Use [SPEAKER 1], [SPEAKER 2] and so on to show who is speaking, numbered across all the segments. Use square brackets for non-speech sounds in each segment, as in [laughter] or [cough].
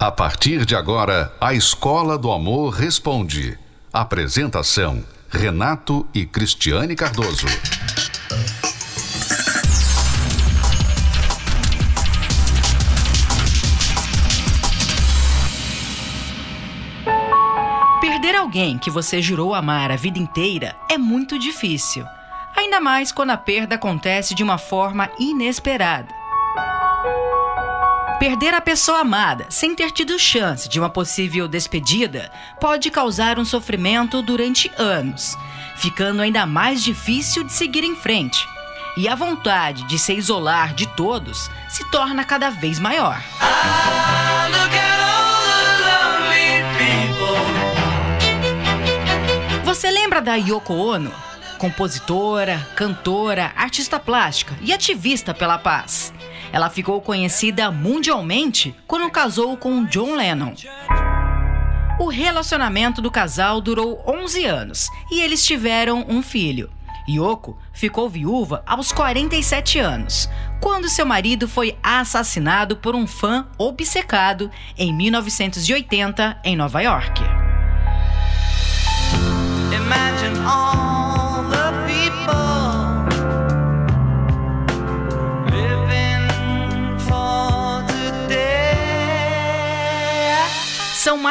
[SPEAKER 1] A partir de agora, a Escola do Amor Responde. Apresentação: Renato e Cristiane Cardoso.
[SPEAKER 2] Perder alguém que você jurou amar a vida inteira é muito difícil. Ainda mais quando a perda acontece de uma forma inesperada. Perder a pessoa amada sem ter tido chance de uma possível despedida pode causar um sofrimento durante anos, ficando ainda mais difícil de seguir em frente. E a vontade de se isolar de todos se torna cada vez maior. Você lembra da Yoko Ono? Compositora, cantora, artista plástica e ativista pela paz. Ela ficou conhecida mundialmente quando casou com John Lennon. O relacionamento do casal durou 11 anos e eles tiveram um filho. Yoko ficou viúva aos 47 anos, quando seu marido foi assassinado por um fã obcecado em 1980 em Nova York.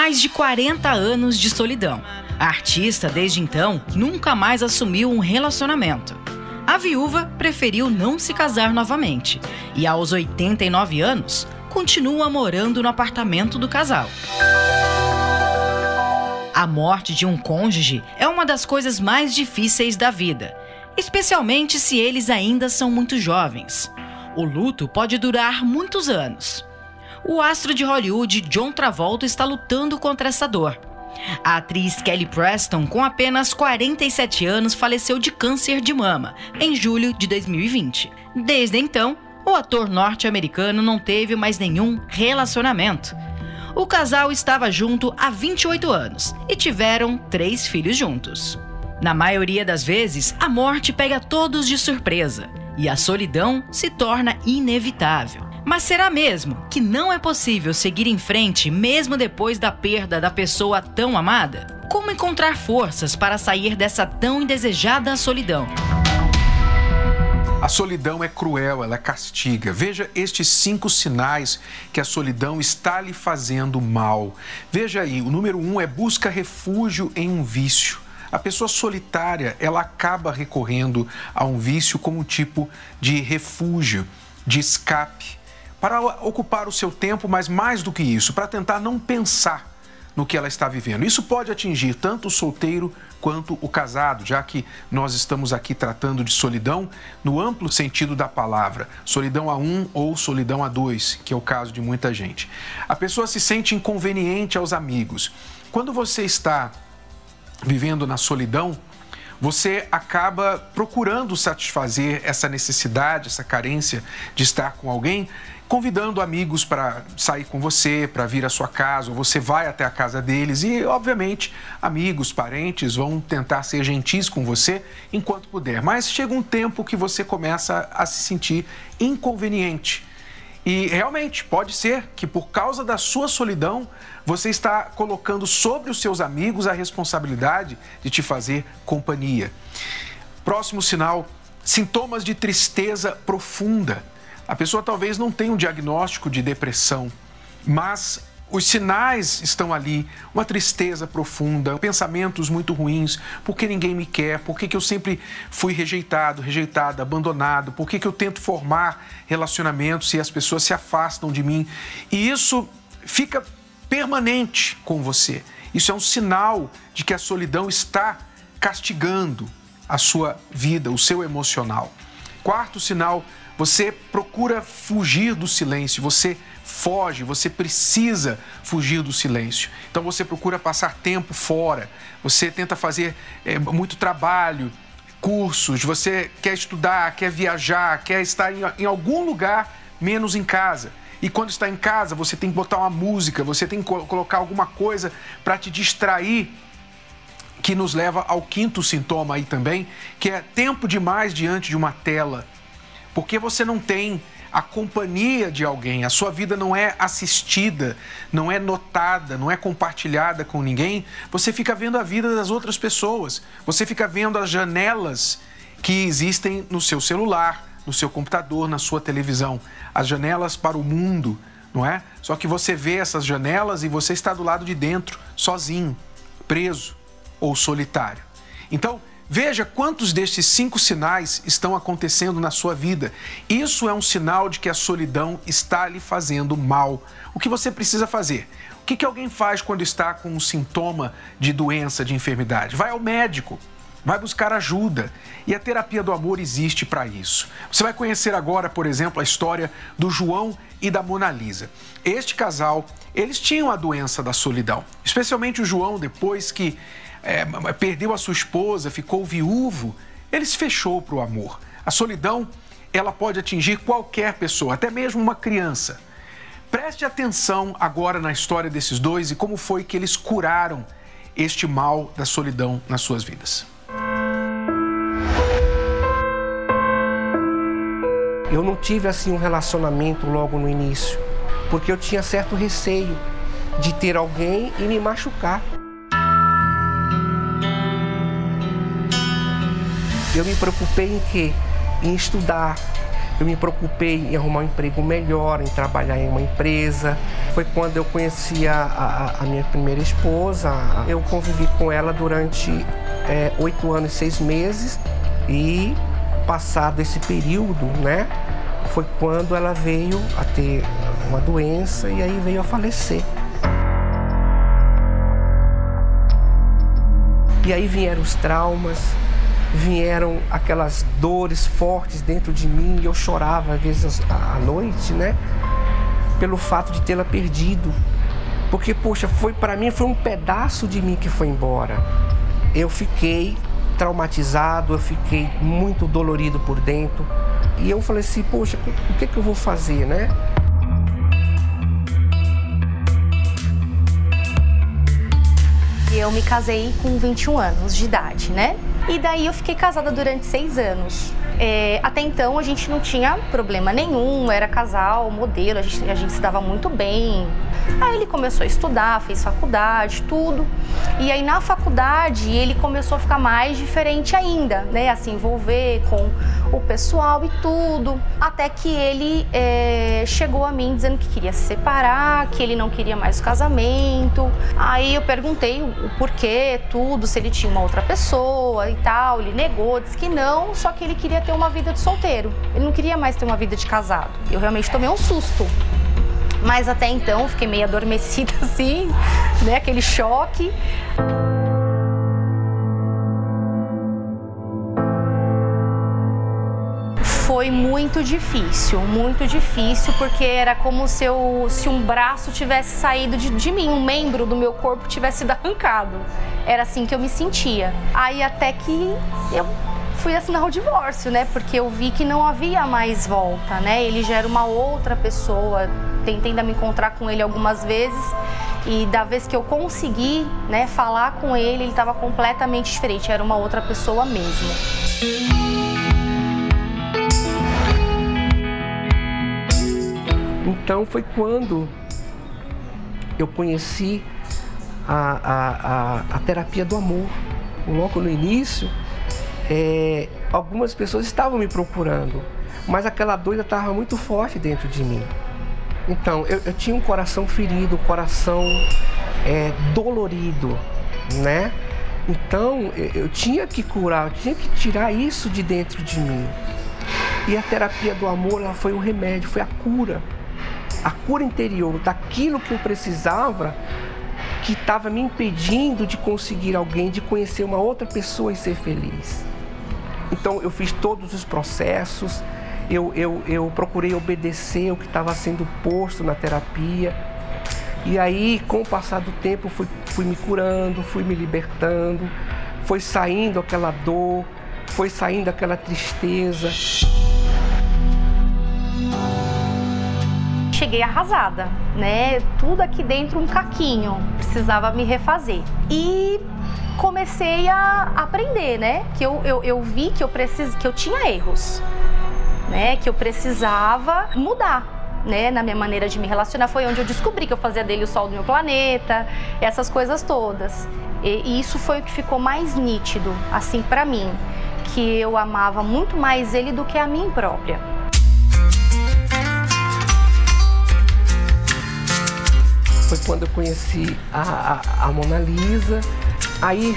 [SPEAKER 2] Mais de 40 anos de solidão. A artista, desde então, nunca mais assumiu um relacionamento. A viúva preferiu não se casar novamente e, aos 89 anos, continua morando no apartamento do casal. A morte de um cônjuge é uma das coisas mais difíceis da vida, especialmente se eles ainda são muito jovens. O luto pode durar muitos anos. O astro de Hollywood John Travolta está lutando contra essa dor. A atriz Kelly Preston, com apenas 47 anos, faleceu de câncer de mama em julho de 2020. Desde então, o ator norte-americano não teve mais nenhum relacionamento. O casal estava junto há 28 anos e tiveram três filhos juntos. Na maioria das vezes, a morte pega todos de surpresa e a solidão se torna inevitável. Mas será mesmo que não é possível seguir em frente mesmo depois da perda da pessoa tão amada? Como encontrar forças para sair dessa tão indesejada solidão?
[SPEAKER 3] A solidão é cruel, ela castiga. Veja estes cinco sinais que a solidão está lhe fazendo mal. Veja aí, o número um é busca refúgio em um vício. A pessoa solitária, ela acaba recorrendo a um vício como tipo de refúgio, de escape para ocupar o seu tempo, mas mais do que isso, para tentar não pensar no que ela está vivendo. Isso pode atingir tanto o solteiro quanto o casado, já que nós estamos aqui tratando de solidão no amplo sentido da palavra, solidão a um ou solidão a dois, que é o caso de muita gente. A pessoa se sente inconveniente aos amigos. Quando você está vivendo na solidão, você acaba procurando satisfazer essa necessidade, essa carência de estar com alguém convidando amigos para sair com você, para vir à sua casa, ou você vai até a casa deles e, obviamente, amigos, parentes vão tentar ser gentis com você enquanto puder. Mas chega um tempo que você começa a se sentir inconveniente. E realmente pode ser que por causa da sua solidão, você está colocando sobre os seus amigos a responsabilidade de te fazer companhia. Próximo sinal: sintomas de tristeza profunda. A pessoa talvez não tenha um diagnóstico de depressão, mas os sinais estão ali, uma tristeza profunda, pensamentos muito ruins, por que ninguém me quer, por que, que eu sempre fui rejeitado, rejeitada, abandonado, por que, que eu tento formar relacionamentos e as pessoas se afastam de mim. E isso fica permanente com você. Isso é um sinal de que a solidão está castigando a sua vida, o seu emocional. Quarto sinal você procura fugir do silêncio, você foge, você precisa fugir do silêncio. Então você procura passar tempo fora, você tenta fazer é, muito trabalho, cursos, você quer estudar, quer viajar, quer estar em, em algum lugar menos em casa. E quando está em casa, você tem que botar uma música, você tem que colocar alguma coisa para te distrair, que nos leva ao quinto sintoma aí também, que é tempo demais diante de uma tela porque você não tem a companhia de alguém, a sua vida não é assistida, não é notada, não é compartilhada com ninguém, você fica vendo a vida das outras pessoas, você fica vendo as janelas que existem no seu celular, no seu computador, na sua televisão, as janelas para o mundo, não é? Só que você vê essas janelas e você está do lado de dentro, sozinho, preso ou solitário. Então, Veja quantos destes cinco sinais estão acontecendo na sua vida. Isso é um sinal de que a solidão está lhe fazendo mal. O que você precisa fazer? O que, que alguém faz quando está com um sintoma de doença, de enfermidade? Vai ao médico, vai buscar ajuda. E a terapia do amor existe para isso. Você vai conhecer agora, por exemplo, a história do João e da Mona Lisa. Este casal, eles tinham a doença da solidão, especialmente o João, depois que é, perdeu a sua esposa, ficou viúvo, ele se fechou para o amor. A solidão, ela pode atingir qualquer pessoa, até mesmo uma criança. Preste atenção agora na história desses dois e como foi que eles curaram este mal da solidão nas suas vidas.
[SPEAKER 4] Eu não tive assim um relacionamento logo no início, porque eu tinha certo receio de ter alguém e me machucar. Eu me preocupei em quê? Em estudar. Eu me preocupei em arrumar um emprego melhor, em trabalhar em uma empresa. Foi quando eu conheci a, a, a minha primeira esposa. Eu convivi com ela durante é, oito é, anos e seis meses. E passado esse período, né, foi quando ela veio a ter uma doença e aí veio a falecer. E aí vieram os traumas, vieram aquelas dores fortes dentro de mim e eu chorava às vezes à noite, né? Pelo fato de tê-la perdido. Porque, poxa, foi para mim foi um pedaço de mim que foi embora. Eu fiquei traumatizado, eu fiquei muito dolorido por dentro. E eu falei assim, poxa, o que, que eu vou fazer, né?
[SPEAKER 5] Eu me casei com 21 anos de idade, né? E daí eu fiquei casada durante seis anos. É, até então a gente não tinha problema nenhum, era casal, modelo, a gente, a gente se dava muito bem. Aí ele começou a estudar, fez faculdade, tudo. E aí na faculdade ele começou a ficar mais diferente ainda, né? A se envolver com o pessoal e tudo. Até que ele é, chegou a mim dizendo que queria se separar, que ele não queria mais o casamento. Aí eu perguntei o porquê, tudo, se ele tinha uma outra pessoa e tal. Ele negou, disse que não, só que ele queria ter uma vida de solteiro. Ele não queria mais ter uma vida de casado. Eu realmente tomei um susto. Mas até então fiquei meio adormecida [laughs] assim, né? Aquele choque. foi muito difícil, muito difícil, porque era como se, eu, se um braço tivesse saído de, de, mim, um membro do meu corpo tivesse sido arrancado. Era assim que eu me sentia. Aí até que eu fui assinar o divórcio, né? Porque eu vi que não havia mais volta, né? Ele já era uma outra pessoa. Tentei ainda me encontrar com ele algumas vezes e da vez que eu consegui, né, falar com ele, ele estava completamente diferente. Era uma outra pessoa mesmo.
[SPEAKER 4] Então foi quando eu conheci a, a, a, a terapia do amor. Logo no início, é, algumas pessoas estavam me procurando, mas aquela dor estava muito forte dentro de mim. Então, eu, eu tinha um coração ferido, um coração é, dolorido, né? Então, eu, eu tinha que curar, eu tinha que tirar isso de dentro de mim. E a terapia do amor, ela foi o remédio, foi a cura a cura interior daquilo que eu precisava, que estava me impedindo de conseguir alguém, de conhecer uma outra pessoa e ser feliz. Então eu fiz todos os processos, eu, eu, eu procurei obedecer o que estava sendo posto na terapia. E aí, com o passar do tempo, fui, fui me curando, fui me libertando, foi saindo aquela dor, foi saindo aquela tristeza.
[SPEAKER 5] cheguei arrasada, né? Tudo aqui dentro um caquinho, precisava me refazer. E comecei a aprender, né? Que eu, eu, eu vi que eu preciso, que eu tinha erros. né? Que eu precisava mudar. Né, na minha maneira de me relacionar, foi onde eu descobri que eu fazia dele o sol do meu planeta, essas coisas todas. E, e isso foi o que ficou mais nítido, assim, para mim, que eu amava muito mais ele do que a mim própria.
[SPEAKER 4] Foi quando eu conheci a, a, a Mona Lisa, aí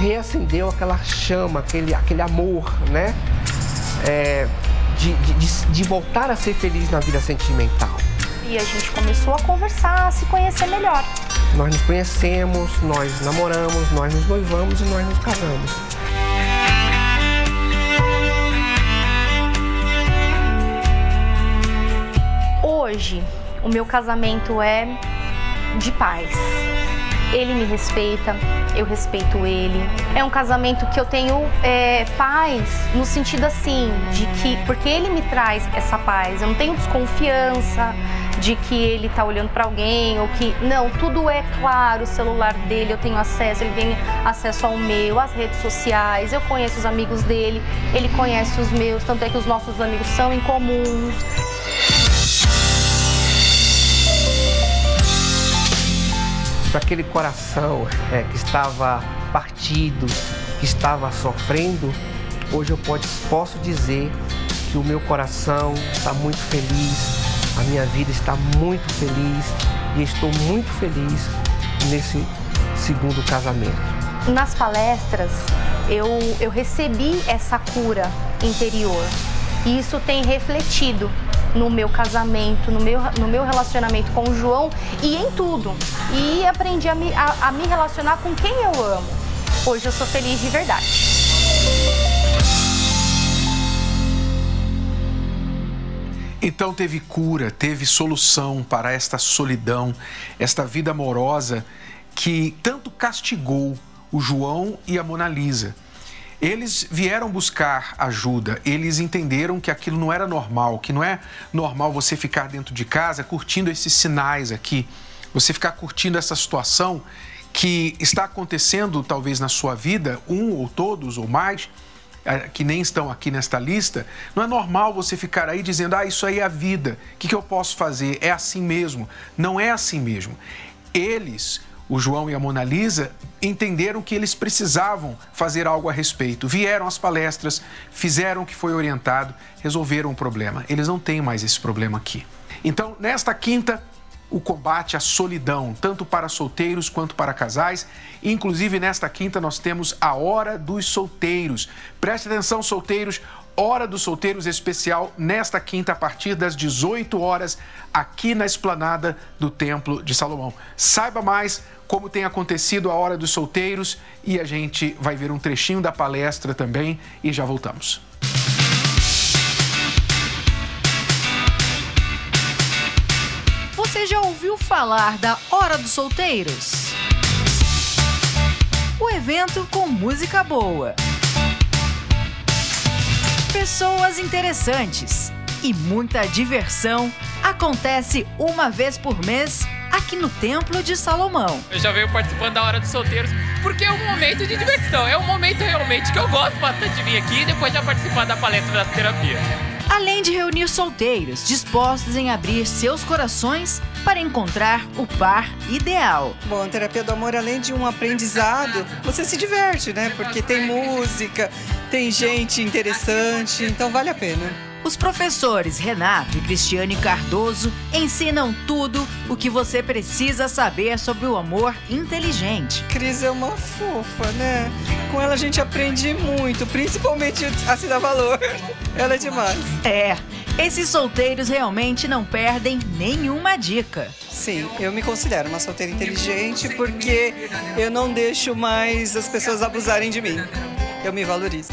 [SPEAKER 4] reacendeu aquela chama, aquele, aquele amor, né? É, de, de, de voltar a ser feliz na vida sentimental.
[SPEAKER 5] E a gente começou a conversar, a se conhecer melhor.
[SPEAKER 4] Nós nos conhecemos, nós namoramos, nós nos noivamos e nós nos casamos.
[SPEAKER 5] Hoje, o meu casamento é de paz. Ele me respeita, eu respeito ele. É um casamento que eu tenho é, paz no sentido assim de que porque ele me traz essa paz. Eu não tenho desconfiança de que ele está olhando para alguém ou que não, tudo é claro. O celular dele eu tenho acesso, ele tem acesso ao meu, às redes sociais. Eu conheço os amigos dele, ele conhece os meus. Tanto é que os nossos amigos são em comuns.
[SPEAKER 4] Para aquele coração é, que estava partido, que estava sofrendo, hoje eu pode, posso dizer que o meu coração está muito feliz, a minha vida está muito feliz e estou muito feliz nesse segundo casamento.
[SPEAKER 5] Nas palestras, eu, eu recebi essa cura interior e isso tem refletido no meu casamento, no meu, no meu relacionamento com o João e em tudo. E aprendi a me, a, a me relacionar com quem eu amo. Hoje eu sou feliz de verdade.
[SPEAKER 3] Então teve cura, teve solução para esta solidão, esta vida amorosa que tanto castigou o João e a Mona Lisa. Eles vieram buscar ajuda, eles entenderam que aquilo não era normal, que não é normal você ficar dentro de casa curtindo esses sinais aqui, você ficar curtindo essa situação que está acontecendo talvez na sua vida, um ou todos ou mais, é, que nem estão aqui nesta lista, não é normal você ficar aí dizendo, ah, isso aí é a vida, o que, que eu posso fazer? É assim mesmo. Não é assim mesmo. Eles o João e a Mona Lisa entenderam que eles precisavam fazer algo a respeito. Vieram às palestras, fizeram o que foi orientado, resolveram o problema. Eles não têm mais esse problema aqui. Então, nesta quinta, o combate à solidão, tanto para solteiros quanto para casais. Inclusive, nesta quinta, nós temos a Hora dos Solteiros. Preste atenção, solteiros, Hora dos Solteiros especial nesta quinta, a partir das 18 horas, aqui na esplanada do Templo de Salomão. Saiba mais como tem acontecido a Hora dos Solteiros e a gente vai ver um trechinho da palestra também e já voltamos.
[SPEAKER 2] Você já ouviu falar da Hora dos Solteiros? O evento com música boa pessoas interessantes e muita diversão acontece uma vez por mês aqui no Templo de Salomão.
[SPEAKER 6] Eu já venho participando da Hora dos Solteiros porque é um momento de diversão. É um momento realmente que eu gosto bastante de vir aqui e depois já participar da palestra da terapia.
[SPEAKER 2] Além de reunir solteiros dispostos em abrir seus corações para encontrar o par ideal.
[SPEAKER 7] Bom, a terapia do amor, além de um aprendizado, você se diverte, né? Porque tem música, tem gente interessante, então vale a pena.
[SPEAKER 2] Os professores Renato e Cristiane Cardoso ensinam tudo o que você precisa saber sobre o amor inteligente.
[SPEAKER 7] Cris é uma fofa, né? Com ela a gente aprende muito, principalmente a se dar valor. [laughs] Ela é demais.
[SPEAKER 2] É, esses solteiros realmente não perdem nenhuma dica.
[SPEAKER 7] Sim, eu me considero uma solteira inteligente porque eu não deixo mais as pessoas abusarem de mim eu me valorizo.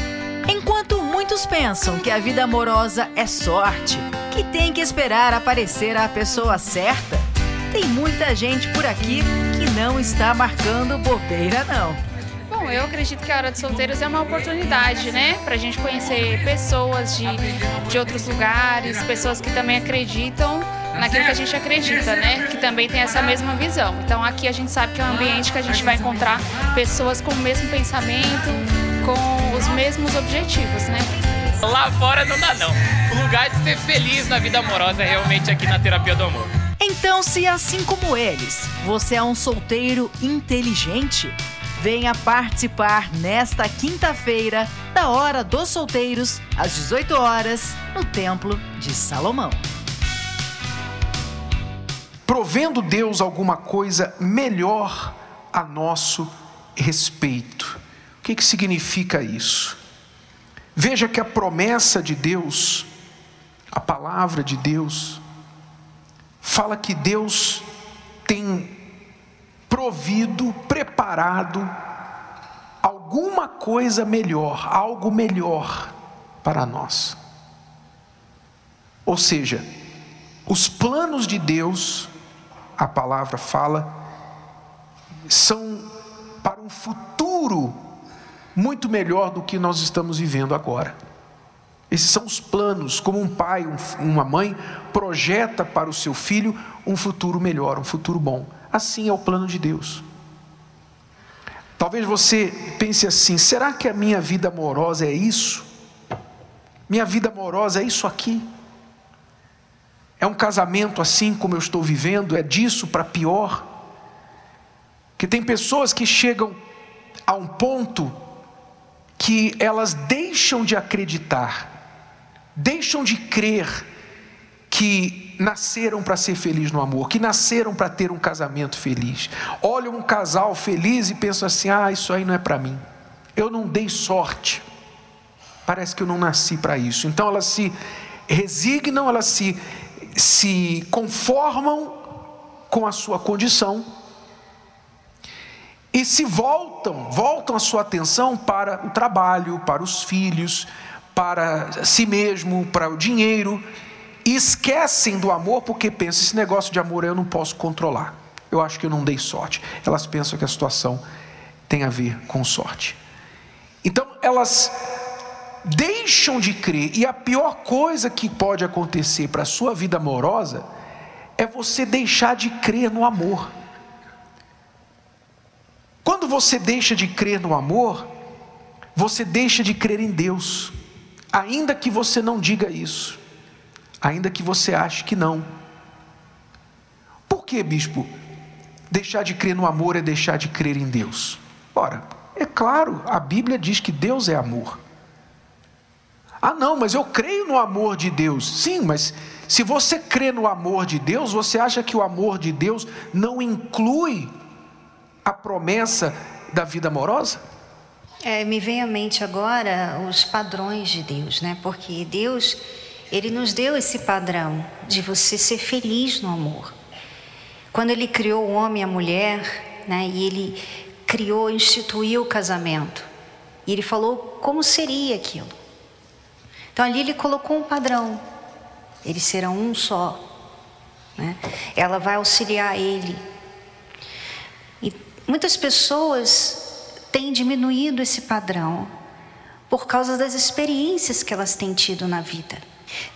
[SPEAKER 2] Enquanto muitos pensam que a vida amorosa é sorte, que tem que esperar aparecer a pessoa certa, tem muita gente por aqui que não está marcando bobeira, não.
[SPEAKER 8] Bom, eu acredito que a Hora dos Solteiros é uma oportunidade, né? Pra gente conhecer pessoas de, de outros lugares, pessoas que também acreditam naquilo que a gente acredita, né? Que também tem essa mesma visão. Então aqui a gente sabe que é um ambiente que a gente vai encontrar pessoas com o mesmo pensamento, com os mesmos objetivos, né?
[SPEAKER 6] Lá fora não dá não. O lugar de ser feliz na vida amorosa é realmente aqui na terapia do amor.
[SPEAKER 2] Então, se assim como eles, você é um solteiro inteligente, venha participar nesta quinta-feira da Hora dos Solteiros, às 18 horas, no Templo de Salomão.
[SPEAKER 3] Provendo Deus alguma coisa melhor a nosso respeito. Que, que significa isso? Veja que a promessa de Deus, a palavra de Deus, fala que Deus tem provido, preparado alguma coisa melhor, algo melhor para nós. Ou seja, os planos de Deus, a palavra fala, são para um futuro muito melhor do que nós estamos vivendo agora. Esses são os planos, como um pai, uma mãe projeta para o seu filho um futuro melhor, um futuro bom. Assim é o plano de Deus. Talvez você pense assim: será que a minha vida amorosa é isso? Minha vida amorosa é isso aqui? É um casamento assim como eu estou vivendo? É disso para pior? Que tem pessoas que chegam a um ponto que elas deixam de acreditar deixam de crer que nasceram para ser feliz no amor, que nasceram para ter um casamento feliz. Olham um casal feliz e pensam assim: ah, isso aí não é para mim. Eu não dei sorte. Parece que eu não nasci para isso. Então elas se resignam, elas se, se conformam com a sua condição e se voltam, voltam a sua atenção para o trabalho, para os filhos, para si mesmo, para o dinheiro, e esquecem do amor porque pensam: esse negócio de amor eu não posso controlar. Eu acho que eu não dei sorte. Elas pensam que a situação tem a ver com sorte. Então elas deixam de crer, e a pior coisa que pode acontecer para a sua vida amorosa é você deixar de crer no amor. Quando você deixa de crer no amor, você deixa de crer em Deus ainda que você não diga isso, ainda que você ache que não. Por que, bispo? Deixar de crer no amor é deixar de crer em Deus. Ora, é claro, a Bíblia diz que Deus é amor. Ah, não, mas eu creio no amor de Deus. Sim, mas se você crê no amor de Deus, você acha que o amor de Deus não inclui a promessa da vida amorosa?
[SPEAKER 9] É, me vem à mente agora os padrões de Deus, né? Porque Deus, Ele nos deu esse padrão de você ser feliz no amor. Quando Ele criou o homem e a mulher, né? E Ele criou, instituiu o casamento. E Ele falou como seria aquilo. Então ali Ele colocou um padrão. Eles serão um só. Né? Ela vai auxiliar Ele. Muitas pessoas tem diminuído esse padrão por causa das experiências que elas têm tido na vida.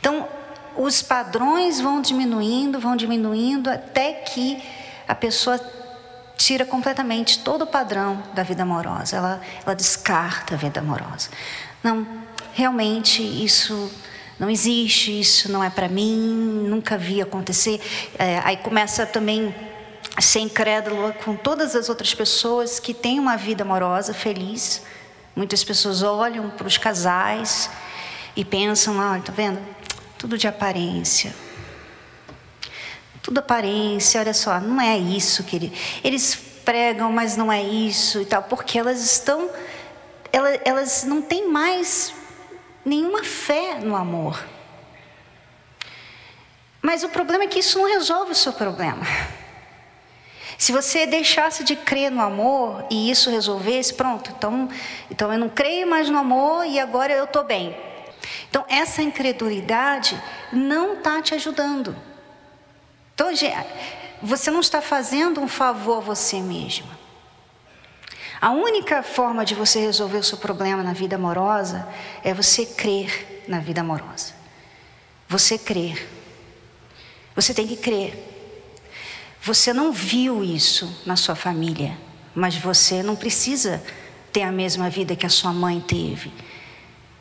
[SPEAKER 9] Então, os padrões vão diminuindo, vão diminuindo até que a pessoa tira completamente todo o padrão da vida amorosa. Ela, ela descarta a vida amorosa. Não, realmente isso não existe, isso não é para mim, nunca vi acontecer. É, aí começa também ser incrédula com todas as outras pessoas que têm uma vida amorosa, feliz. Muitas pessoas olham para os casais e pensam: ah, tá vendo? Tudo de aparência. Tudo aparência, olha só, não é isso que ele, eles pregam, mas não é isso e tal, porque elas estão, elas, elas não têm mais nenhuma fé no amor. Mas o problema é que isso não resolve o seu problema. Se você deixasse de crer no amor e isso resolvesse, pronto, então, então eu não creio mais no amor e agora eu estou bem. Então, essa incredulidade não está te ajudando. Então, você não está fazendo um favor a você mesma. A única forma de você resolver o seu problema na vida amorosa é você crer na vida amorosa. Você crer. Você tem que crer. Você não viu isso na sua família, mas você não precisa ter a mesma vida que a sua mãe teve.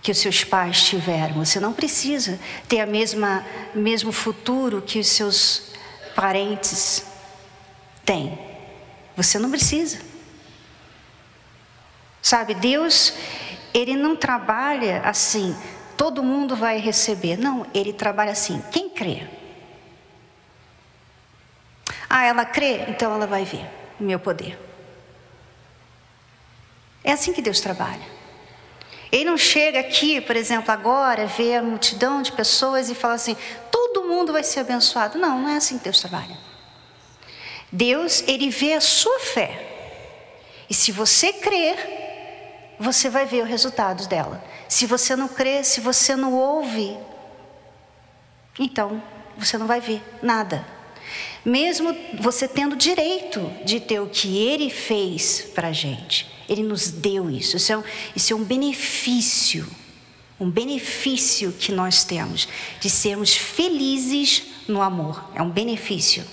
[SPEAKER 9] que os seus pais tiveram. Você não precisa ter a mesma mesmo futuro que os seus parentes têm. Você não precisa. Sabe, Deus, ele não trabalha assim, todo mundo vai receber. Não, ele trabalha assim, quem crê? Ah, ela crê, então ela vai ver o meu poder. É assim que Deus trabalha. Ele não chega aqui, por exemplo, agora, vê a multidão de pessoas e fala assim: todo mundo vai ser abençoado. Não, não é assim que Deus trabalha. Deus, ele vê a sua fé. E se você crer, você vai ver os resultados dela. Se você não crê, se você não ouve, então você não vai ver nada. Mesmo você tendo direito de ter o que ele fez para a gente. Ele nos deu isso. Isso é, um, isso é um benefício, um benefício que nós temos de sermos felizes no amor. É um benefício.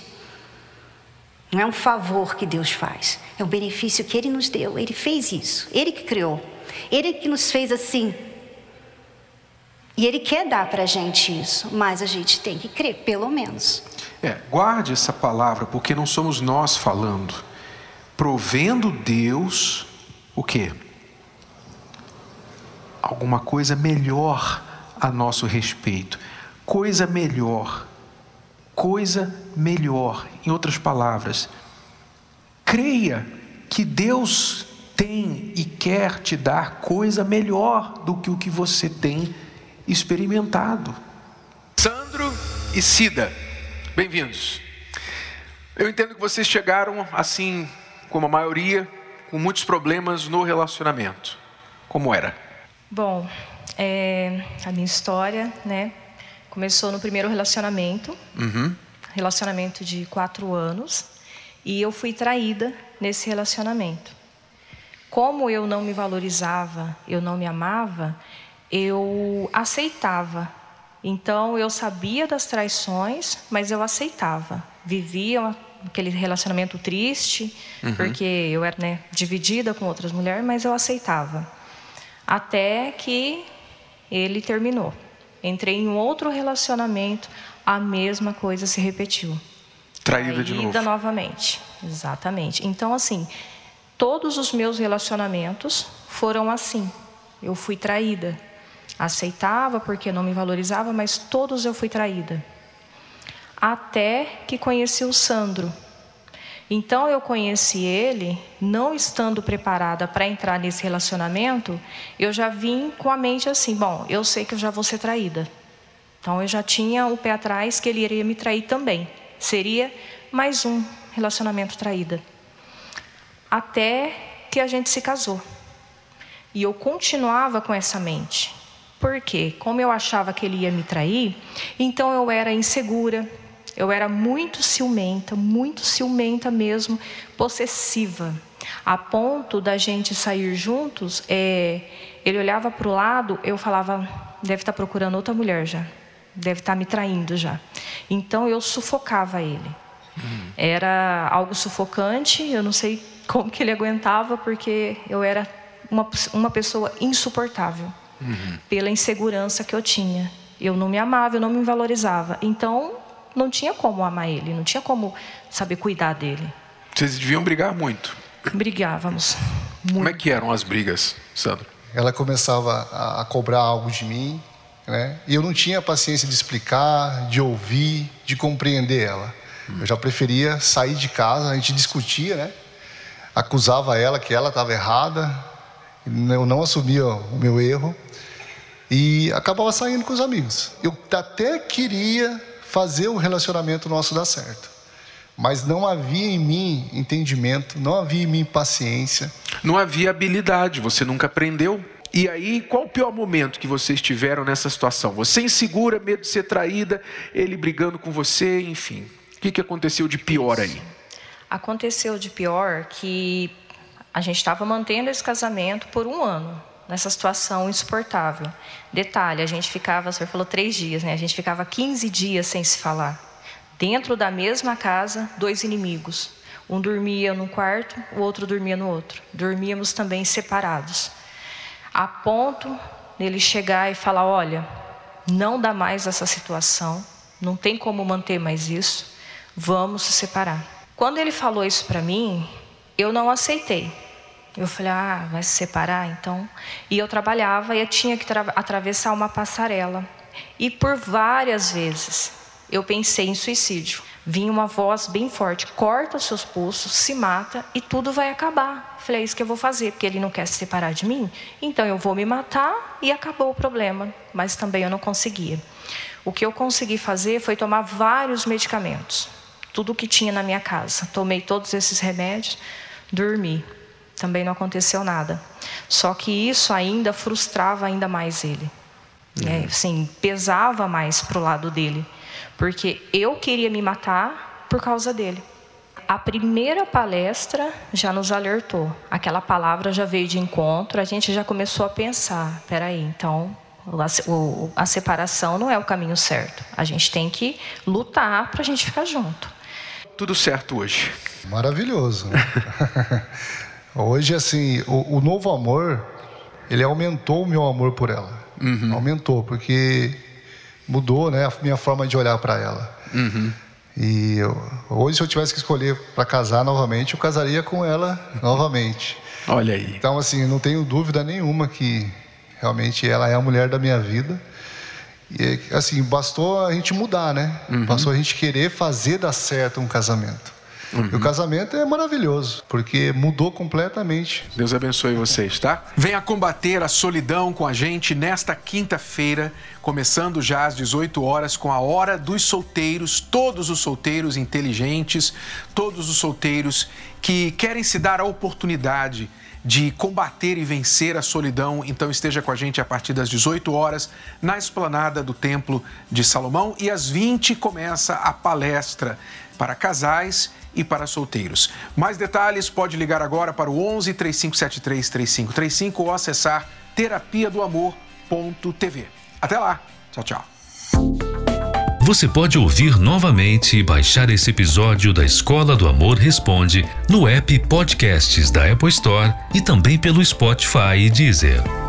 [SPEAKER 9] Não é um favor que Deus faz, é um benefício que Ele nos deu. Ele fez isso, Ele que criou, Ele que nos fez assim. E Ele quer dar para a gente isso, mas a gente tem que crer, pelo menos.
[SPEAKER 3] É, guarde essa palavra, porque não somos nós falando. Provendo Deus o que? Alguma coisa melhor a nosso respeito. Coisa melhor. Coisa melhor. Em outras palavras, creia que Deus tem e quer te dar coisa melhor do que o que você tem experimentado. Sandro e Cida, bem-vindos. Eu entendo que vocês chegaram assim, como a maioria, com muitos problemas no relacionamento. Como era?
[SPEAKER 10] Bom, é, a minha história, né, começou no primeiro relacionamento, uhum. relacionamento de quatro anos, e eu fui traída nesse relacionamento. Como eu não me valorizava, eu não me amava, eu aceitava. Então eu sabia das traições, mas eu aceitava. Vivia aquele relacionamento triste, uhum. porque eu era né, dividida com outras mulheres, mas eu aceitava. Até que ele terminou. Entrei em um outro relacionamento, a mesma coisa se repetiu.
[SPEAKER 3] Traída, Traída de novo.
[SPEAKER 10] novamente. Exatamente. Então, assim, todos os meus relacionamentos foram assim. Eu fui traída. Aceitava porque não me valorizava, mas todos eu fui traída até que conheci o Sandro. Então eu conheci ele, não estando preparada para entrar nesse relacionamento, eu já vim com a mente assim: bom, eu sei que eu já vou ser traída. Então eu já tinha o pé atrás que ele iria me trair também. Seria mais um relacionamento traída. Até que a gente se casou. E eu continuava com essa mente. Por quê? Como eu achava que ele ia me trair, então eu era insegura, eu era muito ciumenta, muito ciumenta mesmo, possessiva, a ponto da gente sair juntos. É, ele olhava para o lado, eu falava, deve estar tá procurando outra mulher já, deve estar tá me traindo já. Então eu sufocava ele. Era algo sufocante, eu não sei como que ele aguentava, porque eu era uma, uma pessoa insuportável uhum. pela insegurança que eu tinha. Eu não me amava, eu não me valorizava. Então não tinha como amar ele, não tinha como saber cuidar dele.
[SPEAKER 3] Vocês deviam brigar muito.
[SPEAKER 10] Brigávamos. Muito.
[SPEAKER 3] Como é que eram as brigas, Sandro?
[SPEAKER 11] Ela começava a, cobrar algo de mim, né? E eu não tinha paciência de explicar, de ouvir, de compreender ela. Hum. Eu já preferia sair de casa, a gente discutia, né? Acusava ela que ela estava errada, eu não assumia o meu erro e acabava saindo com os amigos. Eu até queria fazer o relacionamento nosso dar certo. Mas não havia em mim entendimento, não havia em mim paciência.
[SPEAKER 3] Não havia habilidade, você nunca aprendeu. E aí, qual o pior momento que vocês tiveram nessa situação? Você insegura, medo de ser traída, ele brigando com você, enfim. O que, que aconteceu de pior aí?
[SPEAKER 10] Aconteceu de pior que a gente estava mantendo esse casamento por um ano nessa situação insuportável. Detalhe, a gente ficava, o senhor falou três dias, né? A gente ficava 15 dias sem se falar. Dentro da mesma casa, dois inimigos. Um dormia num quarto, o outro dormia no outro. Dormíamos também separados. A ponto nele chegar e falar: olha, não dá mais essa situação, não tem como manter mais isso, vamos se separar. Quando ele falou isso para mim, eu não aceitei. Eu falei, ah, vai se separar então? E eu trabalhava e eu tinha que atravessar uma passarela. E por várias vezes eu pensei em suicídio. Vinha uma voz bem forte: corta os seus pulsos, se mata e tudo vai acabar. Falei, é isso que eu vou fazer, porque ele não quer se separar de mim, então eu vou me matar e acabou o problema. Mas também eu não conseguia. O que eu consegui fazer foi tomar vários medicamentos, tudo o que tinha na minha casa. Tomei todos esses remédios, dormi. Também não aconteceu nada. Só que isso ainda frustrava ainda mais ele. Uhum. É, assim, pesava mais pro lado dele, porque eu queria me matar por causa dele a primeira palestra já nos alertou. Aquela palavra já veio de encontro, a gente já começou a pensar: peraí, então a, separação não é o caminho certo. A gente tem que lutar para a gente ficar junto.
[SPEAKER 3] Tudo certo hoje.
[SPEAKER 11] Maravilhoso. Né? [laughs] hoje, assim, o, o, novo amor, ele aumentou o meu amor por ela. Uhum. Aumentou, porque mudou né, a minha forma de olhar para ela. Uhum. E eu, hoje, se eu tivesse que escolher para casar novamente, eu casaria com ela novamente.
[SPEAKER 3] Olha aí.
[SPEAKER 11] Então, assim, não tenho dúvida nenhuma que realmente ela é a mulher da minha vida. E, assim, bastou a gente mudar, né? Uhum. Bastou a gente querer fazer dar certo um casamento. Uhum. E o casamento é maravilhoso, porque mudou completamente.
[SPEAKER 3] Deus abençoe vocês, tá? Venha combater a solidão com a gente nesta quinta-feira, começando já às 18 horas com a Hora dos Solteiros. Todos os solteiros inteligentes, todos os solteiros que querem se dar a oportunidade de combater e vencer a solidão. Então esteja com a gente a partir das 18 horas na esplanada do Templo de Salomão e às 20 começa a palestra para casais e para solteiros. Mais detalhes pode ligar agora para o 11 3573 3535 ou acessar terapia do amor.tv. Até lá. Tchau, tchau.
[SPEAKER 1] Você pode ouvir novamente e baixar esse episódio da Escola do Amor Responde no app Podcasts da Apple Store e também pelo Spotify e Deezer.